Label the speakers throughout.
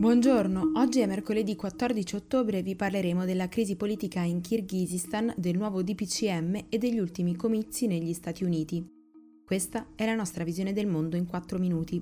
Speaker 1: Buongiorno, oggi è mercoledì 14 ottobre e vi parleremo della crisi politica in Kirghizistan, del nuovo DPCM e degli ultimi comizi negli Stati Uniti. Questa è la nostra visione del mondo in 4 minuti.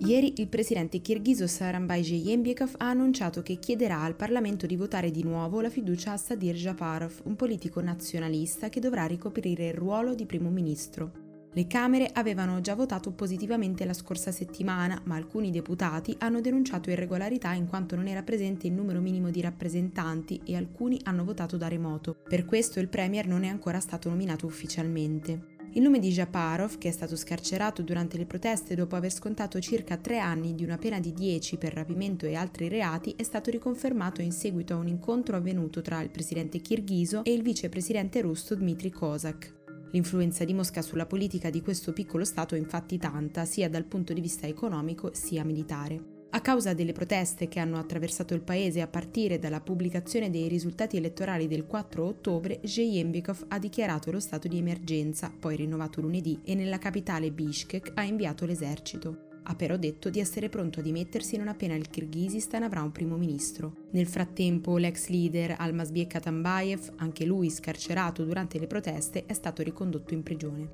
Speaker 1: Ieri il presidente kirghizo Saranbay Jeyembekov ha annunciato che chiederà al Parlamento di votare di nuovo la fiducia a Sadir Japarov, un politico nazionalista che dovrà ricoprire il ruolo di primo ministro. Le Camere avevano già votato positivamente la scorsa settimana, ma alcuni deputati hanno denunciato irregolarità in quanto non era presente il numero minimo di rappresentanti e alcuni hanno votato da remoto. Per questo il Premier non è ancora stato nominato ufficialmente. Il nome di Japarov, che è stato scarcerato durante le proteste dopo aver scontato circa tre anni di una pena di 10 per rapimento e altri reati, è stato riconfermato in seguito a un incontro avvenuto tra il presidente kirghizo e il vicepresidente russo Dmitry Kozak. L'influenza di Mosca sulla politica di questo piccolo Stato è infatti tanta, sia dal punto di vista economico sia militare. A causa delle proteste che hanno attraversato il paese a partire dalla pubblicazione dei risultati elettorali del 4 ottobre, Jeyembekov ha dichiarato lo stato di emergenza, poi rinnovato lunedì, e nella capitale Bishkek ha inviato l'esercito. Ha però detto di essere pronto a dimettersi non appena il Kirghizistan avrà un primo ministro. Nel frattempo l'ex leader Almasbek Atambayev, anche lui scarcerato durante le proteste, è stato ricondotto in prigione.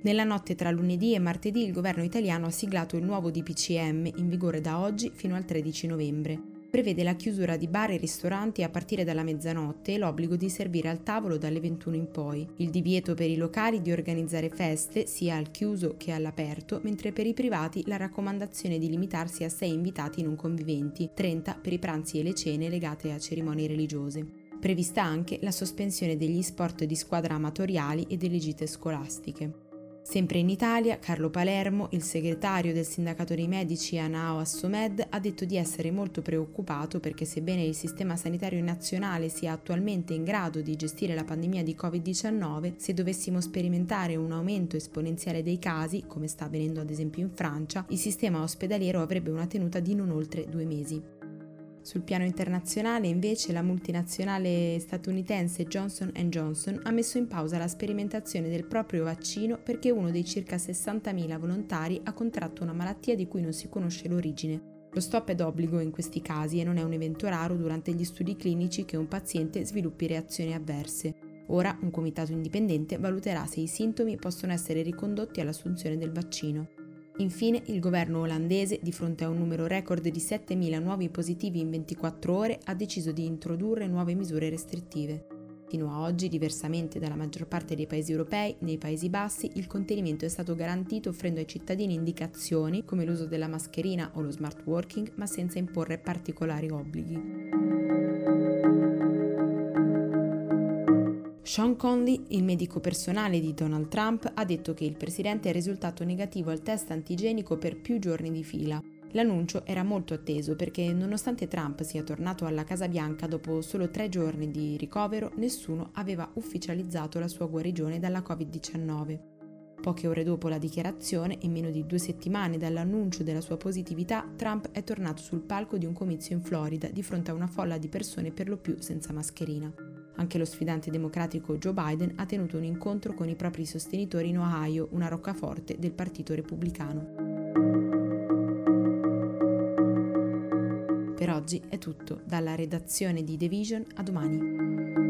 Speaker 1: Nella notte tra lunedì e martedì il governo italiano ha siglato il nuovo DPCM in vigore da oggi fino al 13 novembre prevede la chiusura di bar e ristoranti a partire dalla mezzanotte e l'obbligo di servire al tavolo dalle 21 in poi, il divieto per i locali di organizzare feste sia al chiuso che all'aperto, mentre per i privati la raccomandazione di limitarsi a 6 invitati non conviventi, 30 per i pranzi e le cene legate a cerimonie religiose. Prevista anche la sospensione degli sport di squadra amatoriali e delle gite scolastiche. Sempre in Italia, Carlo Palermo, il segretario del sindacato dei medici Anao Assomed, ha detto di essere molto preoccupato perché sebbene il sistema sanitario nazionale sia attualmente in grado di gestire la pandemia di Covid-19, se dovessimo sperimentare un aumento esponenziale dei casi, come sta avvenendo ad esempio in Francia, il sistema ospedaliero avrebbe una tenuta di non oltre due mesi. Sul piano internazionale, invece, la multinazionale statunitense Johnson Johnson ha messo in pausa la sperimentazione del proprio vaccino perché uno dei circa 60.000 volontari ha contratto una malattia di cui non si conosce l'origine. Lo stop è d'obbligo in questi casi e non è un evento raro durante gli studi clinici che un paziente sviluppi reazioni avverse. Ora un comitato indipendente valuterà se i sintomi possono essere ricondotti all'assunzione del vaccino. Infine, il governo olandese, di fronte a un numero record di 7.000 nuovi positivi in 24 ore, ha deciso di introdurre nuove misure restrittive. Fino a oggi, diversamente dalla maggior parte dei paesi europei, nei Paesi Bassi il contenimento è stato garantito offrendo ai cittadini indicazioni come l'uso della mascherina o lo smart working, ma senza imporre particolari obblighi. Sean Conley, il medico personale di Donald Trump, ha detto che il presidente è risultato negativo al test antigenico per più giorni di fila. L'annuncio era molto atteso perché nonostante Trump sia tornato alla Casa Bianca dopo solo tre giorni di ricovero, nessuno aveva ufficializzato la sua guarigione dalla Covid-19. Poche ore dopo la dichiarazione, in meno di due settimane dall'annuncio della sua positività, Trump è tornato sul palco di un comizio in Florida di fronte a una folla di persone per lo più senza mascherina. Anche lo sfidante democratico Joe Biden ha tenuto un incontro con i propri sostenitori in Ohio, una roccaforte del Partito Repubblicano. Per oggi è tutto, dalla redazione di The Vision a domani.